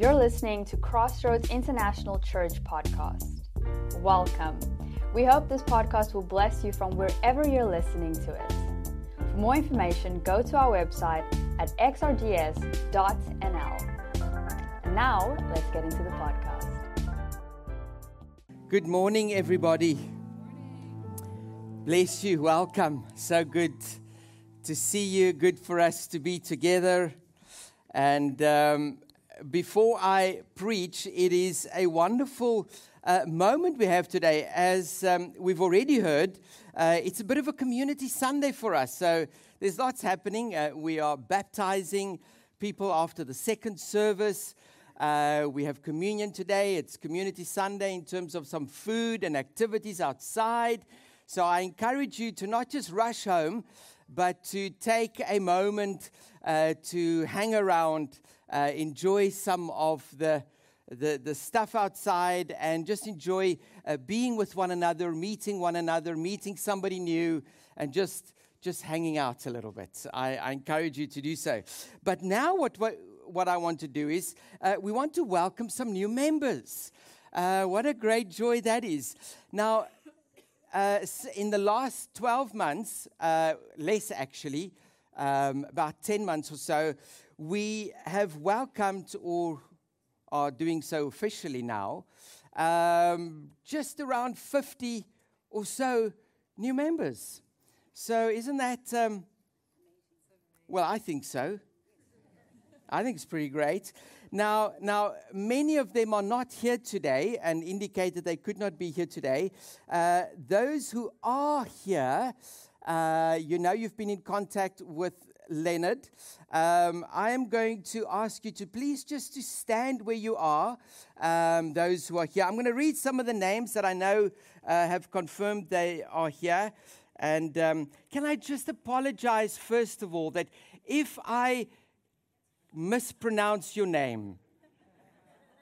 You're listening to Crossroads International Church podcast. Welcome. We hope this podcast will bless you from wherever you're listening to it. For more information, go to our website at xrds.nl. And now, let's get into the podcast. Good morning, everybody. Bless you. Welcome. So good to see you. Good for us to be together. And um, before I preach, it is a wonderful uh, moment we have today. As um, we've already heard, uh, it's a bit of a community Sunday for us. So there's lots happening. Uh, we are baptizing people after the second service. Uh, we have communion today. It's Community Sunday in terms of some food and activities outside. So I encourage you to not just rush home, but to take a moment uh, to hang around, uh, enjoy some of the, the, the, stuff outside, and just enjoy uh, being with one another, meeting one another, meeting somebody new, and just, just hanging out a little bit. I, I encourage you to do so. But now, what, what, what I want to do is uh, we want to welcome some new members. Uh, what a great joy that is. Now, uh, in the last 12 months, uh, less actually, um, about 10 months or so, we have welcomed or are doing so officially now, um, just around 50 or so new members. So, isn't that, um, well, I think so. I think it's pretty great. Now, now, many of them are not here today and indicated they could not be here today. Uh, those who are here, uh, you know, you've been in contact with Leonard. Um, I am going to ask you to please just to stand where you are. Um, those who are here, I'm going to read some of the names that I know uh, have confirmed they are here. And um, can I just apologize first of all that if I mispronounce your name.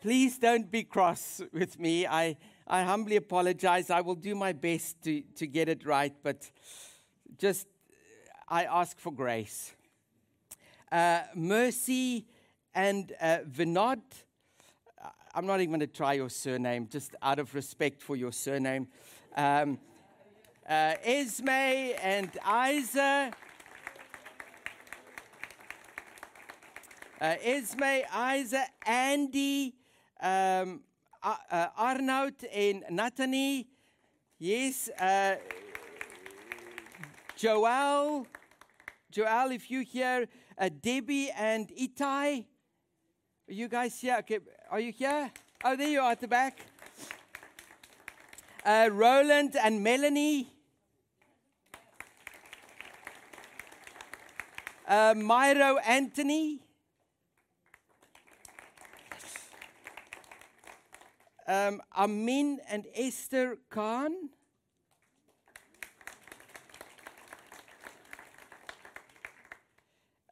Please don't be cross with me. I, I humbly apologize. I will do my best to, to get it right, but just I ask for grace. Uh, Mercy and uh, Vinod, I'm not even going to try your surname, just out of respect for your surname. Um, uh, Esme and Isa. uh, Esme, Isa, Andy, um, uh, uh, Arnoud en Nathanie. Yes, uh, Joel. Joel, if you hear uh, Debbie and Itai. Are you guys here? Okay, are you here? Oh, there you are at the back. Uh, Roland and Melanie. Uh, Myro Anthony. um, Amin and Esther Khan.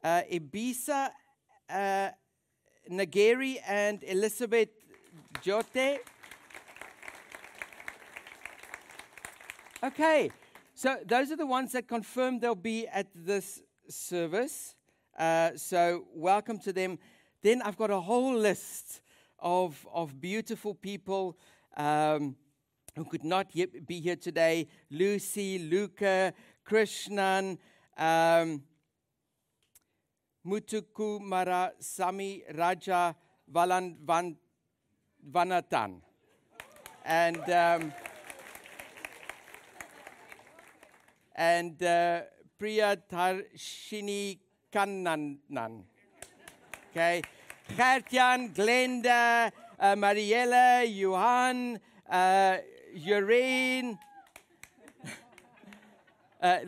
Uh, Ibisa uh, Nageri and Elizabeth Jote. Okay, so those are the ones that confirmed they'll be at this service. Uh, so welcome to them. Then I've got a whole list of, of beautiful people um, who could not yet be here today Lucy, Luca, Krishnan, um, Mutuku Mara Sami Raja Vanatan. And, um, and uh, Priya Tarshini Kannanan. Okay. Gertjan, Glenda, uh, Mariella, Johan, uh, Ureen, uh,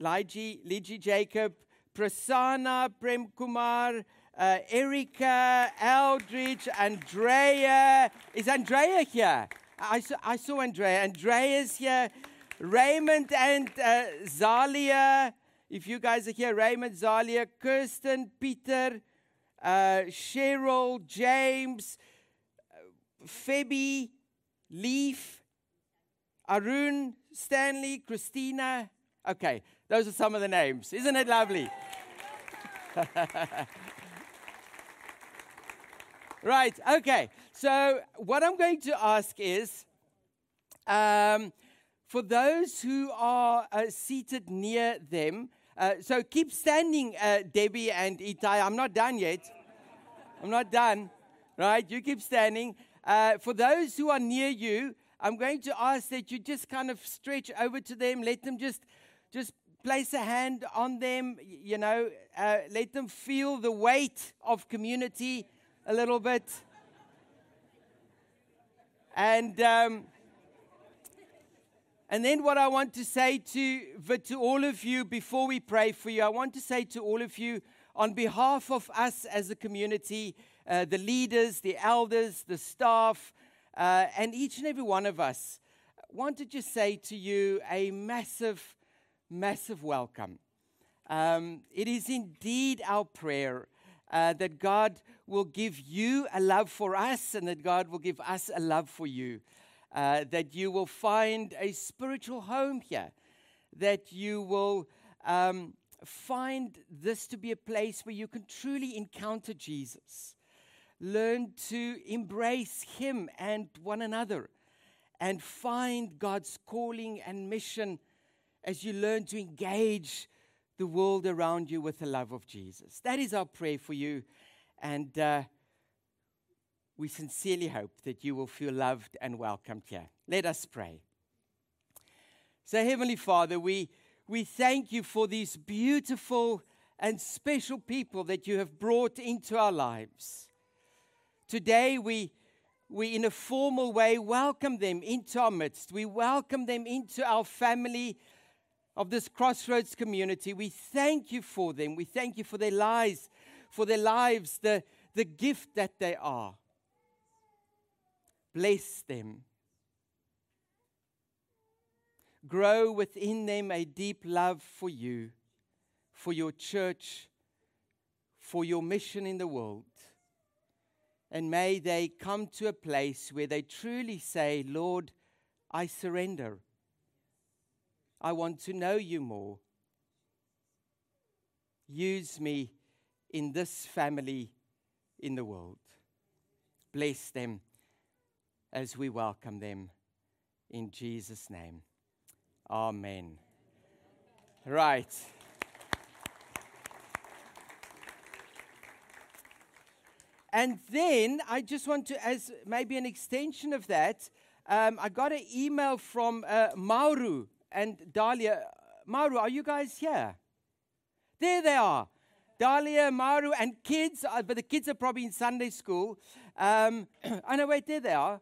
Liji, Liji Jacob, Prasanna, Prem Kumar, uh, Erika, Eldridge, Andrea. Is Andrea here? I saw, I saw Andrea. Andrea's here. Raymond and uh, Zalia. If you guys are here, Raymond, Zalia, Kirsten, Peter, uh, Cheryl, James, uh, Phoebe, Leaf, Arun, Stanley, Christina. Okay, those are some of the names. Isn't it lovely? right, okay. So, what I'm going to ask is um, for those who are uh, seated near them, uh, so keep standing, uh, Debbie and Itai. I'm not done yet. I'm not done. Right? You keep standing. Uh, for those who are near you, I'm going to ask that you just kind of stretch over to them. Let them just, just place a hand on them. You know, uh, let them feel the weight of community a little bit. And um, and then what I want to say to to all of you before we pray for you, I want to say to all of you on behalf of us as a community, uh, the leaders, the elders, the staff, uh, and each and every one of us, want to just say to you a massive, massive welcome. Um, it is indeed our prayer uh, that God will give you a love for us and that God will give us a love for you. Uh, that you will find a spiritual home here, that you will um, find this to be a place where you can truly encounter Jesus, learn to embrace Him and one another, and find God's calling and mission as you learn to engage the world around you with the love of Jesus. That is our prayer for you. And uh, we sincerely hope that you will feel loved and welcomed here. Let us pray. So, Heavenly Father, we, we thank you for these beautiful and special people that you have brought into our lives. Today, we, we in a formal way welcome them into our midst. We welcome them into our family of this crossroads community. We thank you for them. We thank you for their lives, for their lives, the, the gift that they are. Bless them. Grow within them a deep love for you, for your church, for your mission in the world. And may they come to a place where they truly say, Lord, I surrender. I want to know you more. Use me in this family in the world. Bless them as we welcome them in Jesus' name. Amen. Right. And then I just want to, as maybe an extension of that, um, I got an email from uh, Mauru and Dahlia. Maru, are you guys here? There they are. Dahlia, Maru, and kids, uh, but the kids are probably in Sunday school. Um, oh, no, wait, there they are.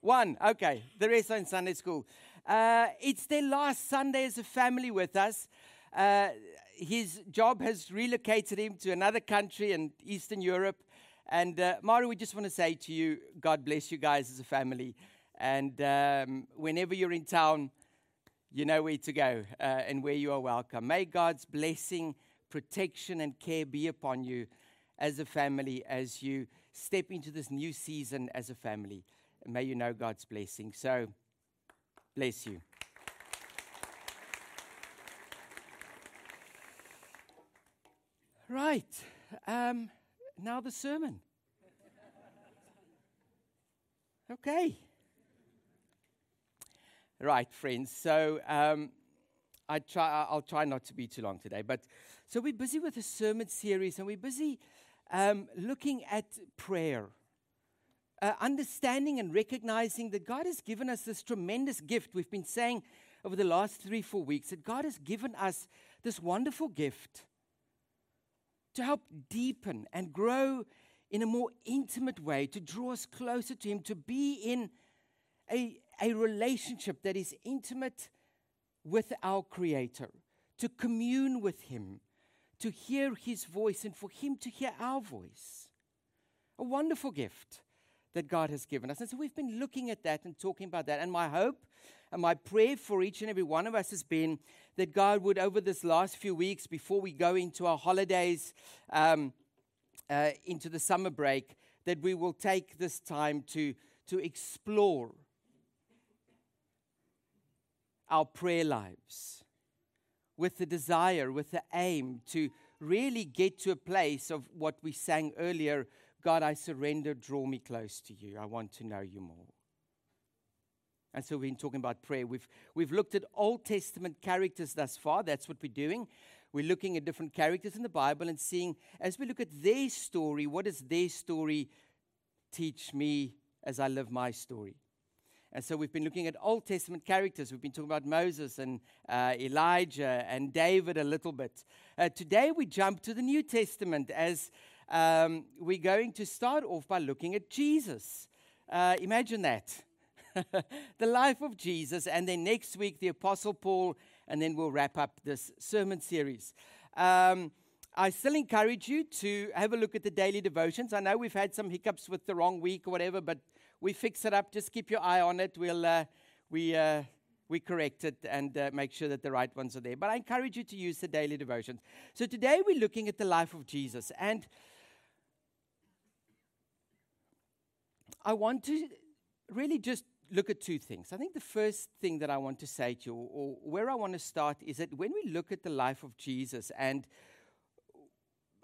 One, okay. The rest are in Sunday school. Uh, it's their last Sunday as a family with us. Uh, his job has relocated him to another country in Eastern Europe. And uh, Maru, we just want to say to you, God bless you guys as a family. And um, whenever you're in town, you know where to go uh, and where you are welcome. May God's blessing, protection, and care be upon you as a family as you step into this new season as a family. May you know God's blessing. So, bless you. Right. Um, now the sermon. Okay. Right, friends. So um, I try, I'll try not to be too long today. But so we're busy with a sermon series, and we're busy um, looking at prayer, uh, understanding and recognizing that God has given us this tremendous gift. We've been saying over the last three, four weeks that God has given us this wonderful gift to help deepen and grow in a more intimate way, to draw us closer to Him, to be in a, a relationship that is intimate with our Creator, to commune with Him, to hear His voice, and for Him to hear our voice. A wonderful gift that God has given us. And so we've been looking at that and talking about that. And my hope and my prayer for each and every one of us has been that God would, over this last few weeks, before we go into our holidays, um, uh, into the summer break, that we will take this time to, to explore our prayer lives with the desire, with the aim to really get to a place of what we sang earlier God, I surrender, draw me close to you. I want to know you more. And so we've been talking about prayer. We've, we've looked at Old Testament characters thus far. That's what we're doing. We're looking at different characters in the Bible and seeing, as we look at their story, what does their story teach me as I live my story? And so we've been looking at Old Testament characters. We've been talking about Moses and uh, Elijah and David a little bit. Uh, today we jump to the New Testament as um, we're going to start off by looking at Jesus. Uh, imagine that. the life of Jesus, and then next week the Apostle Paul, and then we'll wrap up this sermon series. Um, I still encourage you to have a look at the daily devotions. I know we've had some hiccups with the wrong week or whatever, but we fix it up. Just keep your eye on it. We'll uh, we uh, we correct it and uh, make sure that the right ones are there. But I encourage you to use the daily devotions. So today we're looking at the life of Jesus, and I want to really just look at two things. I think the first thing that I want to say to you, or where I want to start, is that when we look at the life of Jesus, and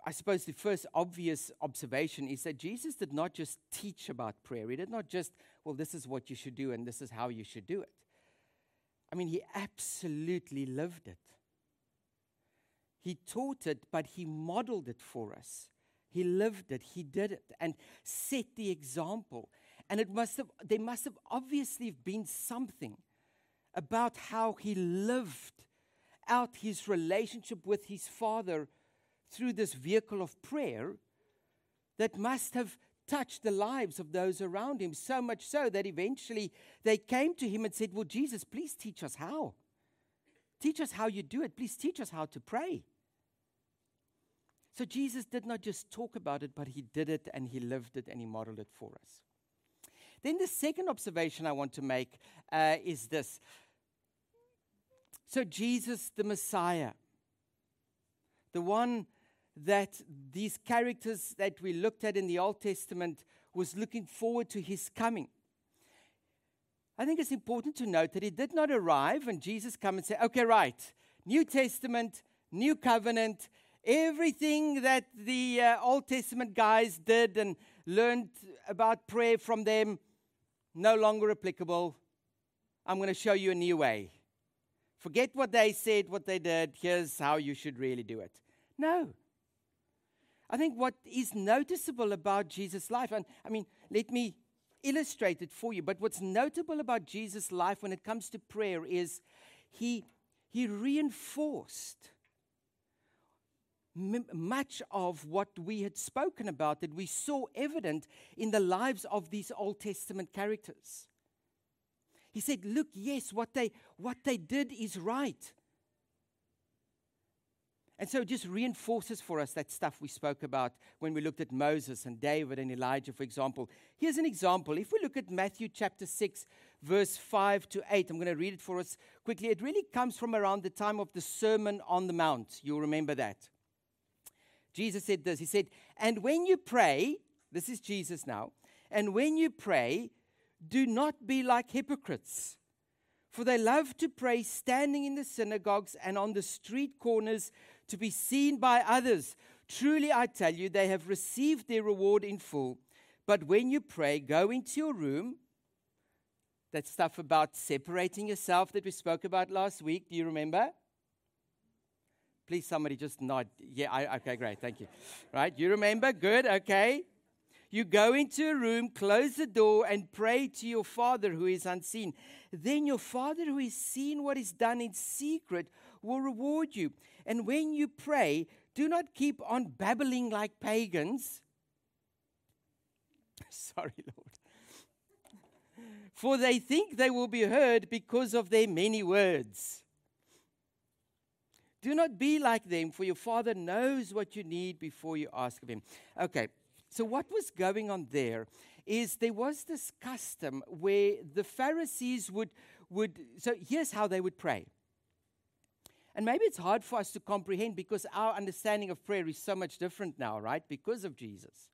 I suppose the first obvious observation is that Jesus did not just teach about prayer. He did not just, well, this is what you should do and this is how you should do it. I mean, he absolutely lived it. He taught it, but he modeled it for us. He lived it, he did it, and set the example. And it must have, there must have obviously been something about how he lived out his relationship with his father through this vehicle of prayer that must have touched the lives of those around him, so much so that eventually they came to him and said, Well, Jesus, please teach us how. Teach us how you do it. Please teach us how to pray. So Jesus did not just talk about it, but he did it and he lived it and he modeled it for us. Then the second observation I want to make uh, is this. So, Jesus, the Messiah, the one that these characters that we looked at in the Old Testament was looking forward to his coming. I think it's important to note that he did not arrive and Jesus come and say, okay, right, New Testament, New Covenant, everything that the uh, Old Testament guys did and learned about prayer from them, no longer applicable. I'm going to show you a new way. Forget what they said, what they did. Here's how you should really do it. No. I think what is noticeable about Jesus' life, and I mean, let me illustrate it for you, but what's notable about Jesus' life when it comes to prayer is he, he reinforced much of what we had spoken about that we saw evident in the lives of these Old Testament characters. He said, Look, yes, what they, what they did is right. And so it just reinforces for us that stuff we spoke about when we looked at Moses and David and Elijah, for example. Here's an example. If we look at Matthew chapter 6, verse 5 to 8, I'm going to read it for us quickly. It really comes from around the time of the Sermon on the Mount. You'll remember that. Jesus said this He said, And when you pray, this is Jesus now, and when you pray, do not be like hypocrites for they love to pray standing in the synagogues and on the street corners to be seen by others. Truly, I tell you, they have received their reward in full. But when you pray, go into your room. That stuff about separating yourself that we spoke about last week. Do you remember? Please, somebody just nod. Yeah, I, okay, great. Thank you. Right, you remember? Good, okay. You go into a room, close the door, and pray to your Father who is unseen. Then your Father who is seen what is done in secret will reward you. And when you pray, do not keep on babbling like pagans. Sorry, Lord. For they think they will be heard because of their many words. Do not be like them, for your Father knows what you need before you ask of Him. Okay, so, what was going on there is there was this custom where the Pharisees would, would so here's how they would pray. And maybe it's hard for us to comprehend because our understanding of prayer is so much different now, right? Because of Jesus.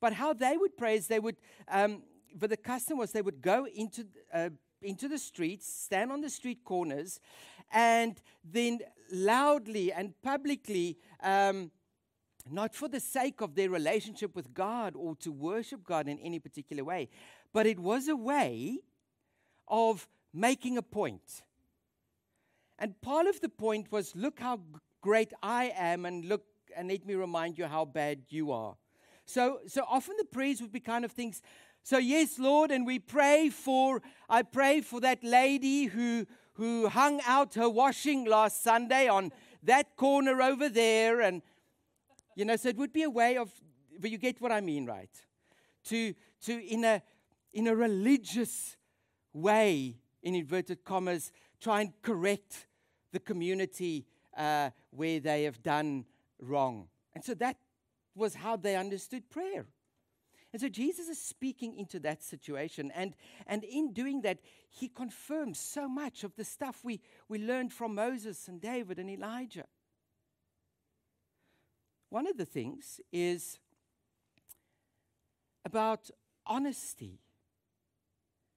But how they would pray is they would, um, but the custom was they would go into, uh, into the streets, stand on the street corners, and then loudly and publicly um, not for the sake of their relationship with God or to worship God in any particular way, but it was a way of making a point. And part of the point was look how great I am, and look, and let me remind you how bad you are. So, so often the prayers would be kind of things. So, yes, Lord, and we pray for, I pray for that lady who, who hung out her washing last Sunday on that corner over there. And, you know, so it would be a way of, but you get what I mean, right? To, to in, a, in a religious way, in inverted commas, try and correct the community uh, where they have done wrong. And so that was how they understood prayer. And so Jesus is speaking into that situation. And, and in doing that, he confirms so much of the stuff we, we learned from Moses and David and Elijah. One of the things is about honesty,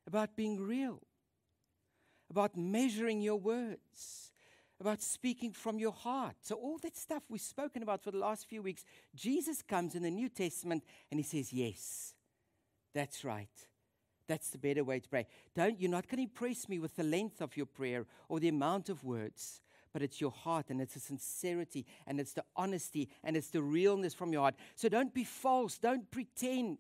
about being real, about measuring your words, about speaking from your heart. So, all that stuff we've spoken about for the last few weeks, Jesus comes in the New Testament and he says, Yes, that's right. That's the better way to pray. Don't, you're not going to impress me with the length of your prayer or the amount of words, but it's your heart and it's the sincerity and it's the honesty and it's the realness from your heart. So don't be false, don't pretend.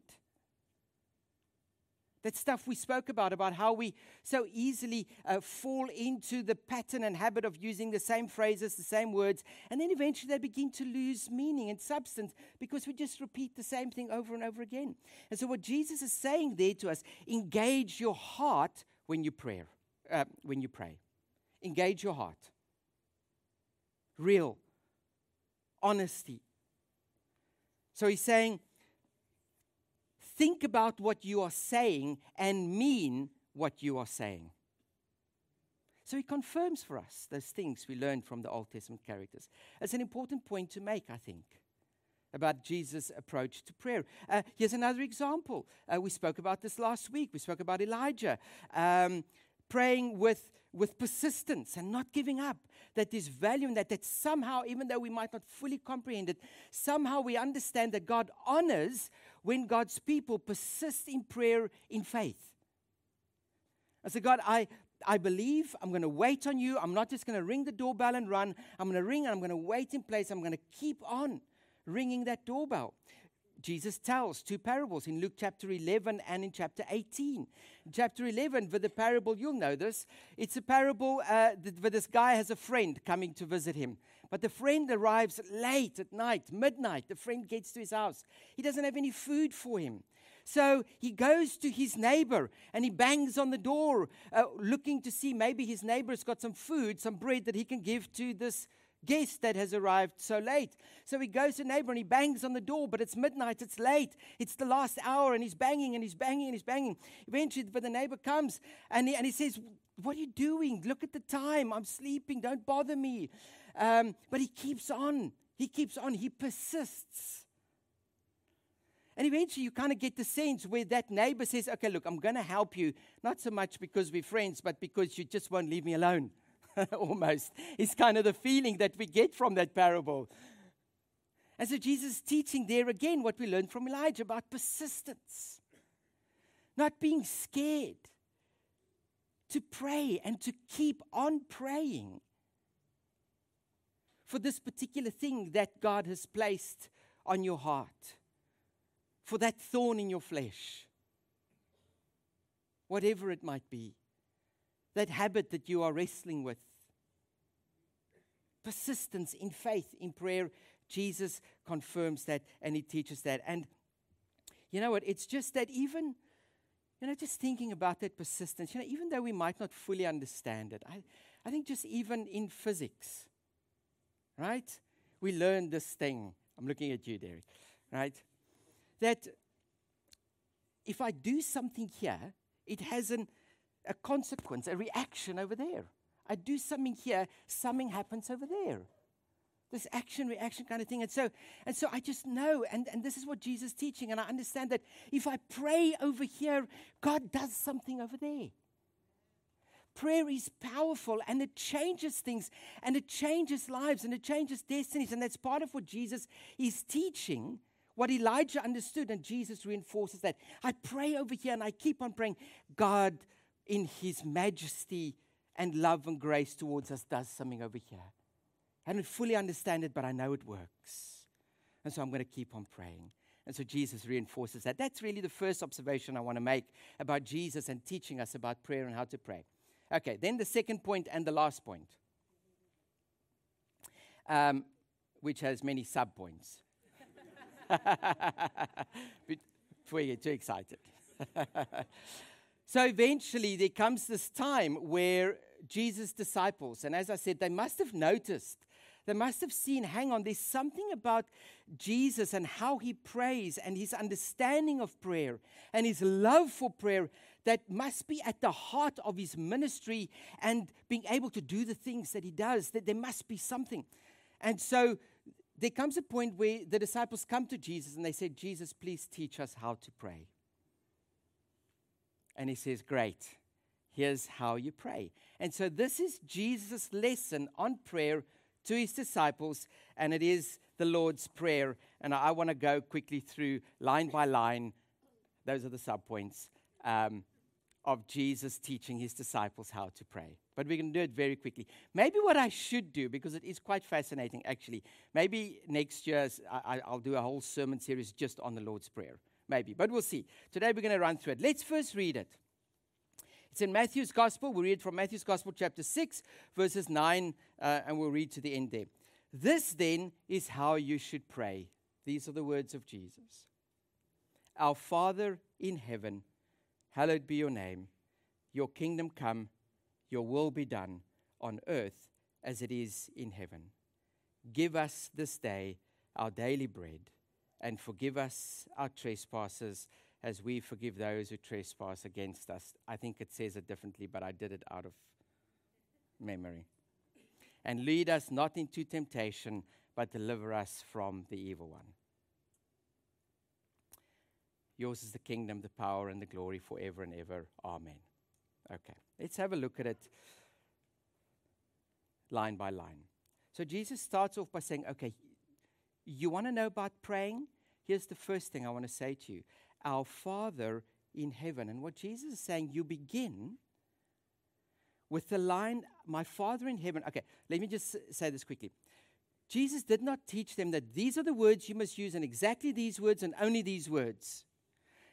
That stuff we spoke about, about how we so easily uh, fall into the pattern and habit of using the same phrases, the same words, and then eventually they begin to lose meaning and substance because we just repeat the same thing over and over again. And so, what Jesus is saying there to us engage your heart when you pray. Uh, when you pray, engage your heart. Real honesty. So he's saying, think about what you are saying and mean what you are saying. So he confirms for us those things we learned from the Old Testament characters. It's an important point to make, I think, about Jesus' approach to prayer. Uh, here's another example. Uh, we spoke about this last week. We spoke about Elijah. Um, praying with, with persistence and not giving up. That there's value that, that somehow, even though we might not fully comprehend it, somehow we understand that God honors when God's people persist in prayer in faith. I said, God, I, I believe I'm going to wait on you. I'm not just going to ring the doorbell and run. I'm going to ring and I'm going to wait in place. I'm going to keep on ringing that doorbell. Jesus tells two parables in Luke chapter 11 and in chapter 18. In chapter 11, with the parable, you'll know this. It's a parable uh, where this guy has a friend coming to visit him. But the friend arrives late at night, midnight. The friend gets to his house. He doesn't have any food for him. So he goes to his neighbor and he bangs on the door, uh, looking to see maybe his neighbor's got some food, some bread that he can give to this guest that has arrived so late. So he goes to neighbor and he bangs on the door, but it's midnight, it's late, it's the last hour, and he's banging and he's banging and he's banging. Eventually, but the neighbor comes and he, and he says, What are you doing? Look at the time. I'm sleeping. Don't bother me. Um, but he keeps on. He keeps on. He persists. And eventually, you kind of get the sense where that neighbor says, Okay, look, I'm going to help you, not so much because we're friends, but because you just won't leave me alone. almost, It's kind of the feeling that we get from that parable. And so Jesus is teaching there again what we learned from Elijah about persistence, not being scared, to pray and to keep on praying for this particular thing that God has placed on your heart, for that thorn in your flesh, whatever it might be, that habit that you are wrestling with persistence in faith, in prayer. Jesus confirms that and he teaches that. And you know what? It's just that even, you know, just thinking about that persistence, you know, even though we might not fully understand it, I, I think just even in physics, right? We learn this thing. I'm looking at you, Derek, right? That if I do something here, it has an, a consequence, a reaction over there. I do something here, something happens over there. This action reaction kind of thing. And so, and so I just know, and, and this is what Jesus is teaching, and I understand that if I pray over here, God does something over there. Prayer is powerful and it changes things and it changes lives and it changes destinies. And that's part of what Jesus is teaching, what Elijah understood. And Jesus reinforces that. I pray over here and I keep on praying. God, in his majesty and love and grace towards us, does something over here. I don't fully understand it, but I know it works. And so I'm going to keep on praying. And so Jesus reinforces that. That's really the first observation I want to make about Jesus and teaching us about prayer and how to pray. Okay, then the second point and the last point, um, which has many sub points. Before you get too excited. so eventually, there comes this time where Jesus' disciples, and as I said, they must have noticed they must have seen, hang on, there's something about Jesus and how he prays and his understanding of prayer and his love for prayer that must be at the heart of his ministry and being able to do the things that he does. That there must be something. And so there comes a point where the disciples come to Jesus and they say, Jesus, please teach us how to pray. And he says, Great, here's how you pray. And so this is Jesus' lesson on prayer to his disciples, and it is the Lord's Prayer. And I, want to go quickly through line by line. Those are the subpoints um, of Jesus teaching his disciples how to pray. But we're going to do it very quickly. Maybe what I should do, because it is quite fascinating actually, maybe next year I, I'll do a whole sermon series just on the Lord's Prayer. Maybe, but we'll see. Today we're going to run through it. Let's first read it. It's in Matthew's Gospel. We read from Matthew's Gospel, chapter 6, verses 9, uh, and we'll read to the end there. This then is how you should pray. These are the words of Jesus Our Father in heaven, hallowed be your name. Your kingdom come, your will be done on earth as it is in heaven. Give us this day our daily bread, and forgive us our trespasses as we forgive those who trespass against us. I think it says it differently, but I did it out of memory. And lead us not into temptation, but deliver us from the evil one. Yours is the kingdom, the power, and the glory forever and ever. Amen. Okay, let's have a look at it line by line. So Jesus starts off by saying, Okay, you want to know about praying? Here's the first thing I want to say to you our Father in heaven. And what Jesus is saying, you begin with the line, My Father in heaven. Okay, let me just say this quickly. Jesus did not teach them that these are the words you must use, and exactly these words, and only these words.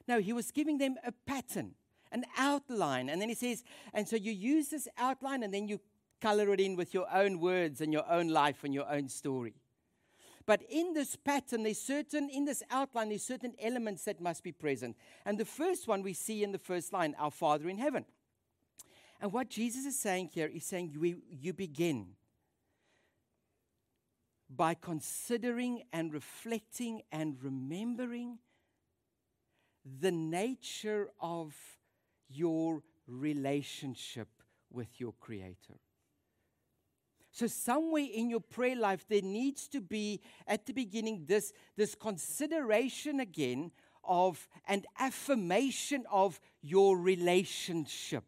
No, he was giving them a pattern, an outline. And then he says, and so you use this outline, and then you color it in with your own words and your own life and your own story. But in this pattern, there's certain, in this outline, there's certain elements that must be present. And the first one we see in the first line, our Father in heaven. And what Jesus is saying here is saying you, you begin by considering and reflecting and remembering the nature of your relationship with your Creator. So, somewhere in your prayer life, there needs to be at the beginning this, this consideration again of an affirmation of your relationship.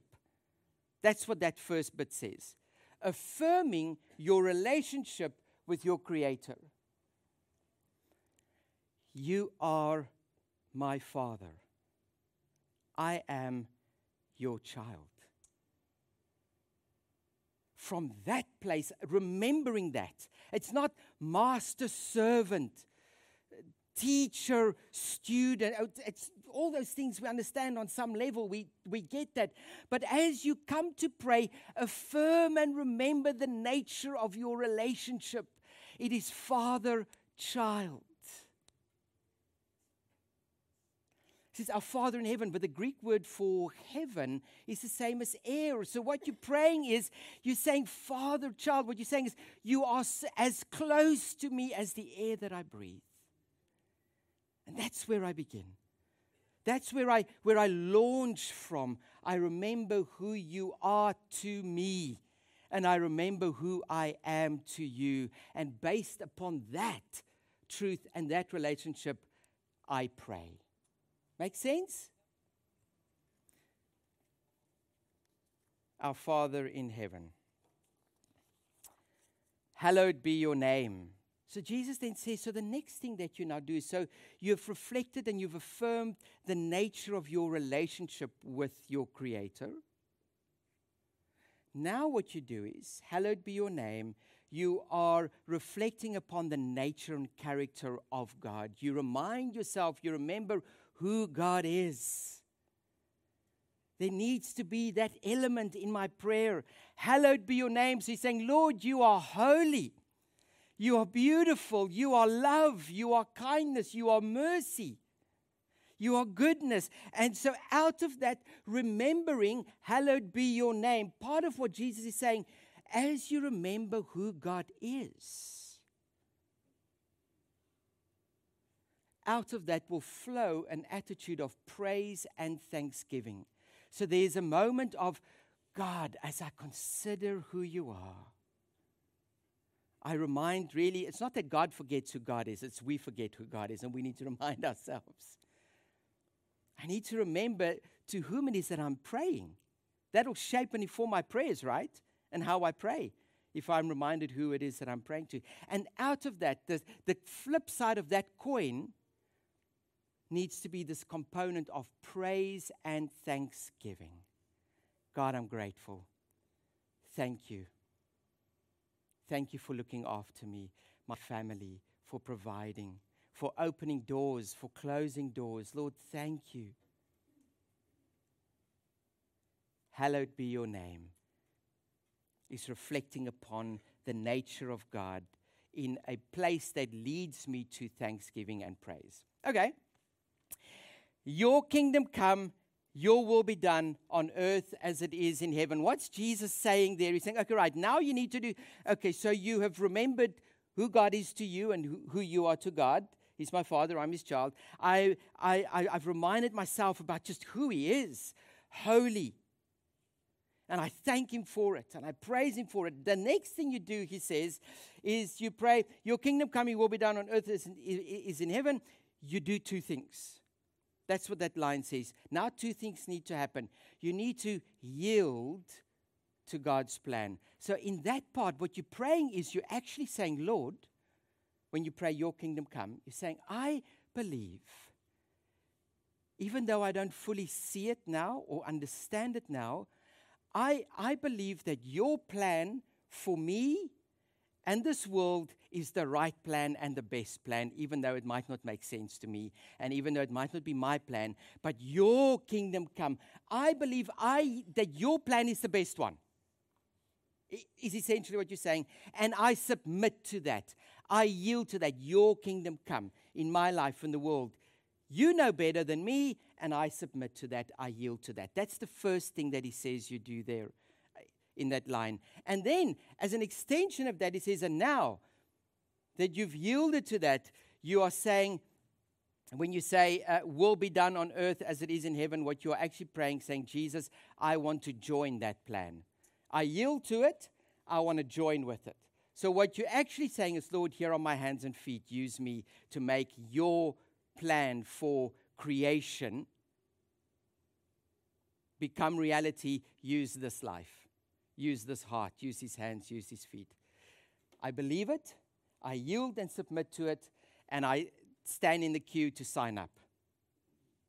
That's what that first bit says. Affirming your relationship with your Creator. You are my Father. I am your child from that place, remembering that. It's not master servant, teacher, student. Oh, it's all those things we understand on some level. We, we get that. But as you come to pray, affirm and remember the nature of your relationship. It is father child. Says, Our Father in heaven, but the Greek word for heaven is the same as air. So what you're praying is, you're saying, Father, child, what you're saying is, You are as close to me as the air that I breathe. And that's where I begin. That's where I, where I launch from. I remember who you are to me, and I remember who I am to you. And based upon that truth and that relationship, I pray. Make sense? our Father in heaven. Hallowed be your name. So Jesus then says, so the next thing that you now do is so you've reflected and you've affirmed the nature of your relationship with your Creator. Now, what you do is, hallowed be your name, you are reflecting upon the nature and character of God. You remind yourself, you remember who God is. There needs to be that element in my prayer. Hallowed be your name. So he's saying, Lord, you are holy. You are beautiful. You are love. You are kindness. You are mercy. You are goodness. And so, out of that, remembering, hallowed be your name, part of what Jesus is saying, as you remember who God is, out of that will flow an attitude of praise and thanksgiving. So there's a moment of God, as I consider who you are, I remind really, it's not that God forgets who God is, it's we forget who God is, and we need to remind ourselves. I need to remember to whom it is that I'm praying. That'll shape and inform my prayers, right? And how I pray if I'm reminded who it is that I'm praying to. And out of that, the, the flip side of that coin needs to be this component of praise and thanksgiving. God, I'm grateful. Thank you. Thank you for looking after me, my family, for providing, for opening doors, for closing doors. Lord, thank you. Hallowed be your name. Is reflecting upon the nature of God in a place that leads me to thanksgiving and praise. Okay. Your kingdom come, your will be done on earth as it is in heaven. What's Jesus saying there? He's saying, okay, right, now you need to do, okay, so you have remembered who God is to you and who, you are to God. He's my father, I'm his child. I, I, I, I've reminded myself about just who he is holy. And I thank him for it and I praise him for it. The next thing you do, he says, is you pray, Your kingdom come, your will be done on earth as in, is in heaven. You do two things. That's what that line says. Now, two things need to happen. You need to yield to God's plan. So, in that part, what you're praying is you're actually saying, Lord, when you pray, Your kingdom come, you're saying, I believe. Even though I don't fully see it now or understand it now, I, I believe that your plan for me and this world is the right plan and the best plan, even though it might not make sense to me, and even though it might not be my plan. But your kingdom come. I believe I that your plan is the best one. Is essentially what you're saying. And I submit to that. I yield to that. Your kingdom come in my life in the world. You know better than me, and I submit to that. I yield to that. That's the first thing that he says you do there in that line. And then, as an extension of that, he says, and now that you've yielded to that, you are saying, when you say, uh, will be done on earth as it is in heaven, what you're actually praying, saying, Jesus, I want to join that plan. I yield to it, I want to join with it. So, what you're actually saying is, Lord, here are my hands and feet. Use me to make your plan for creation become reality. Use this life use this heart, use his hands, use his feet. I believe it, I yield and submit to it, and I stand in the queue to sign up.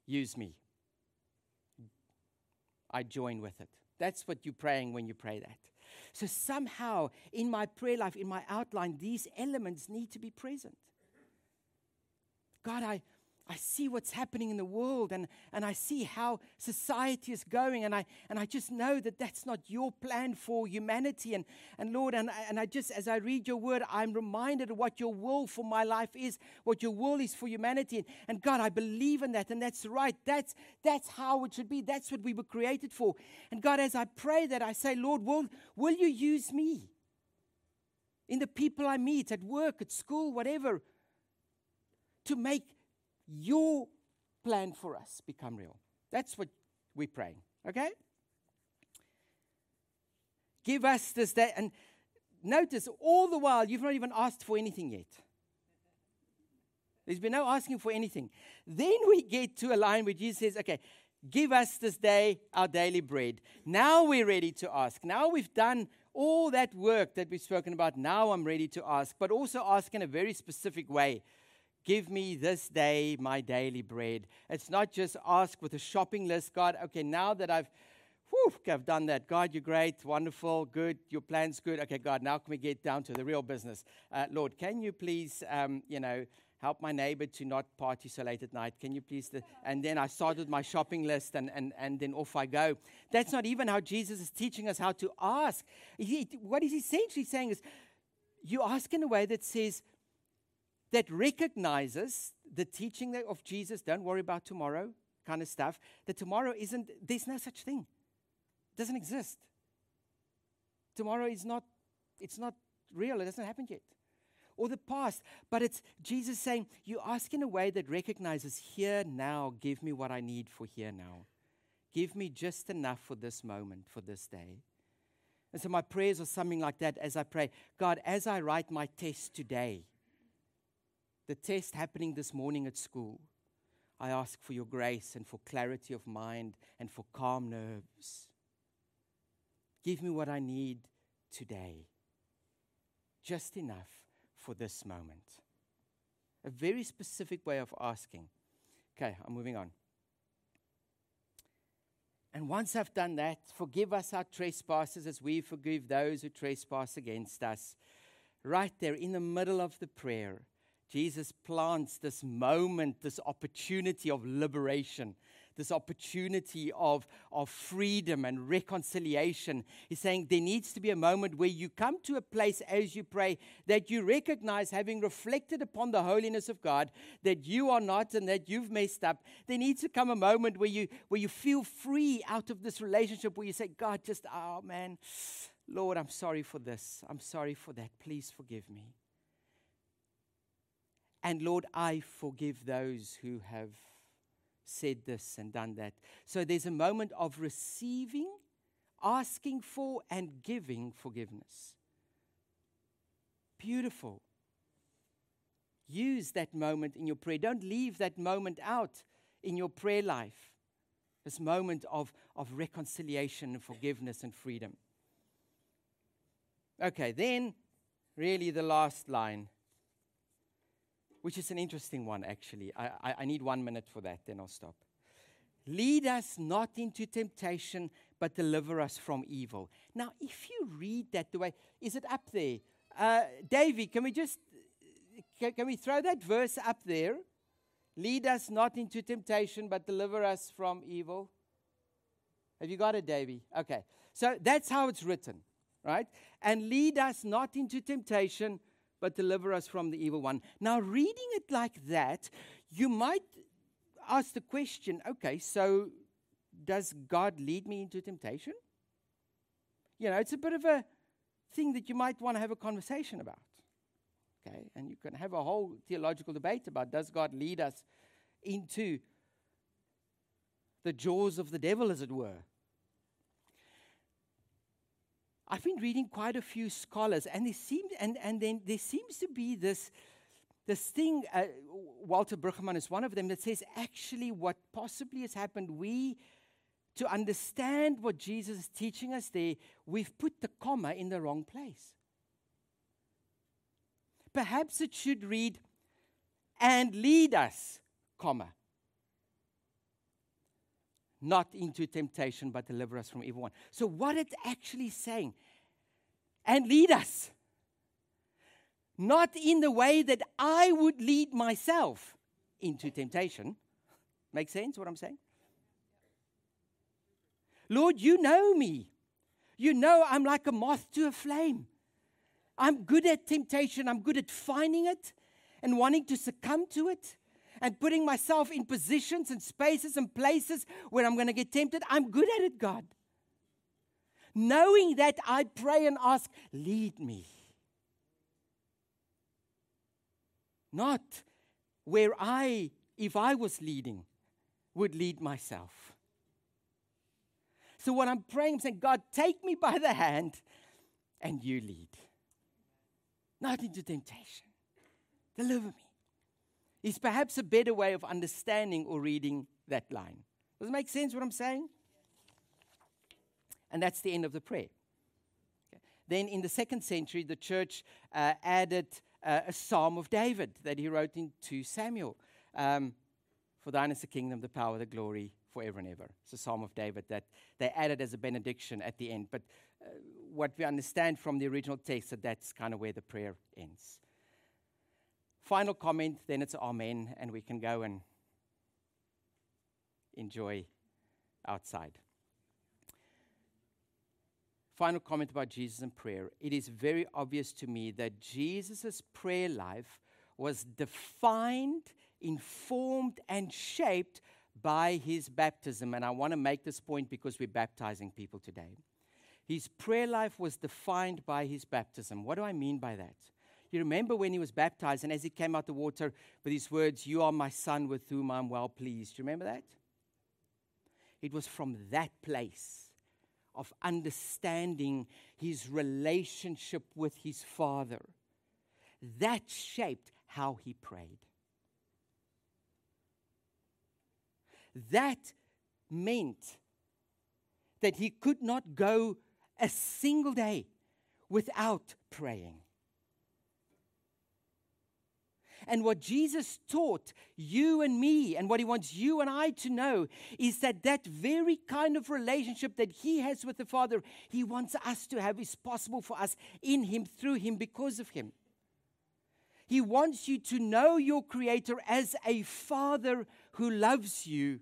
Use me. I join with it. That's what you're praying when you pray that. So, somehow in my prayer life, in my outline, these elements need to be present. God, I, I see what's happening in the world and, and I see how society is going. And I, and I just know that that's not your plan for humanity. And, and Lord, and, and I just, as I read your word, I'm reminded of what your will for my life is, what your will is for humanity. And, and God, I believe in that. And that's right. That's, that's how it should be. That's what we were created for. And God, as I pray that, I say, Lord, will, will you use me in the people I meet at work, at school, whatever, to make your plan for us become real. That's what we're praying, okay? Give us this day. And notice, all the while, you've not even asked for anything yet. There's been no asking for anything. Then we get to a line where Jesus says, okay, Give us this day our daily bread. Now we're ready to ask. Now we've done all that work that we've spoken about. Now I'm ready to ask, but also ask in a very specific way. Give me this day my daily bread. It's not just ask with a shopping list, God, okay, now that I've Whew, I've done that. God, you're great, wonderful, good. Your plan's good. Okay, God, now can we get down to the real business? Uh, Lord, can you please, um, you know, help my neighbor to not party so late at night. Can you please? The, and then I started my shopping list and, and, and then off I go. That's not even how Jesus is teaching us how to ask. He, what he's essentially saying is you ask in a way that says, that recognizes the teaching of Jesus, don't worry about tomorrow kind of stuff, that tomorrow isn't, there's no such thing. It doesn't exist. Tomorrow is not, it's not real, it hasn't happened yet or the past, but it's Jesus saying, You ask in a way that recognizes, Here now, give me what I need for here now. Give me just enough for this moment, for this day. And so my prayers are something like that as I pray God, as I write my test today, the test happening this morning at school, I ask for your grace and for clarity of mind and for calm nerves. Give me what I need today. Just enough for this moment. A very specific way of asking. Okay, I'm moving on. And once I've done that, forgive us our trespasses as we forgive those who trespass against us. Right there in the middle of the prayer, Jesus plants this moment, this opportunity of liberation this opportunity of, of freedom and reconciliation. He's saying there needs to be a moment where you come to a place as you pray that you recognize, having reflected upon the holiness of God, that you are not and that you've messed up. There needs to come a moment where you, where you feel free out of this relationship, where you say, God, just, oh man, Lord, I'm sorry for this. I'm sorry for that. Please forgive me. And Lord, I forgive those who have said this and done that. So there's a moment of receiving, asking for, and giving forgiveness. Beautiful. Use that moment in your prayer. Don't leave that moment out in your prayer life. This moment of, of reconciliation and forgiveness and freedom. Okay, then, really the last line which is an interesting one, actually. I, I, I need one minute for that, then I'll stop. Lead us not into temptation, but deliver us from evil. Now, if you read that the way, is it up there? Uh, Davy, can we just, can, can we throw that verse up there? Lead us not into temptation, but deliver us from evil. Have you got it, Davy? Okay. So that's how it's written, right? And lead us not into temptation, but deliver us from the evil one. Now, reading it like that, you might ask the question okay, so does God lead me into temptation? You know, it's a bit of a thing that you might want to have a conversation about. Okay, and you can have a whole theological debate about does God lead us into the jaws of the devil, as it were? I've been reading quite a few scholars, and there seems and, and then there seems to be this this thing. Uh, Walter Brueggemann is one of them that says actually what possibly has happened. We to understand what Jesus is teaching us there, we've put the comma in the wrong place. Perhaps it should read, and lead us, comma, not into temptation, but deliver us from evil one. So, what it's actually saying, and lead us, not in the way that I would lead myself into temptation. Make sense what I'm saying? Lord, you know me. You know I'm like a moth to a flame. I'm good at temptation. I'm good at finding it and wanting to succumb to it and putting myself in positions and spaces and places where I'm going to get tempted. I'm good at it, God. Knowing that, I pray and ask, lead me. Not where I, if I was leading, would lead myself. So, what I'm praying, I'm saying, God, take me by the hand and you lead. Not into temptation. Deliver me is perhaps a better way of understanding or reading that line. Does it make sense what I'm saying? And that's the end of the prayer. Okay. Then in the second century, the church uh, added uh, a Psalm of David that he wrote in 2 Samuel. Um, For thine is the kingdom, the power, the glory, forever and ever. It's a Psalm of David that they added as a benediction at the end. But uh, what we understand from the original text that that's kind of where the prayer ends. Final comment, then it's Amen, and we can go and enjoy outside. Final comment about Jesus and prayer. It is very obvious to me that Jesus' prayer life was defined, informed, and shaped by his baptism. And I want to make this point because we're baptizing people today. His prayer life was defined by his baptism. What do I mean by that? You remember when he was baptized, and as he came out of the water with his words, You are my son with whom I'm well pleased. Do you remember that? It was from that place of understanding his relationship with his father that shaped how he prayed. That meant that he could not go a single day without praying. And what Jesus taught you and me, and what he wants you and I to know, is that that very kind of relationship that he has with the Father, he wants us to have, is possible for us in him, through him, because of him. He wants you to know your Creator as a Father who loves you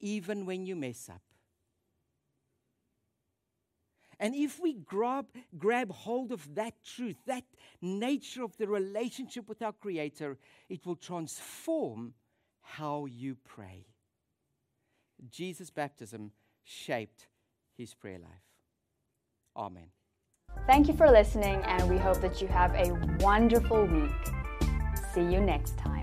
even when you mess up. And if we grab, grab hold of that truth, that nature of the relationship with our Creator, it will transform how you pray. Jesus' baptism shaped his prayer life. Amen. Thank you for listening, and we hope that you have a wonderful week. See you next time.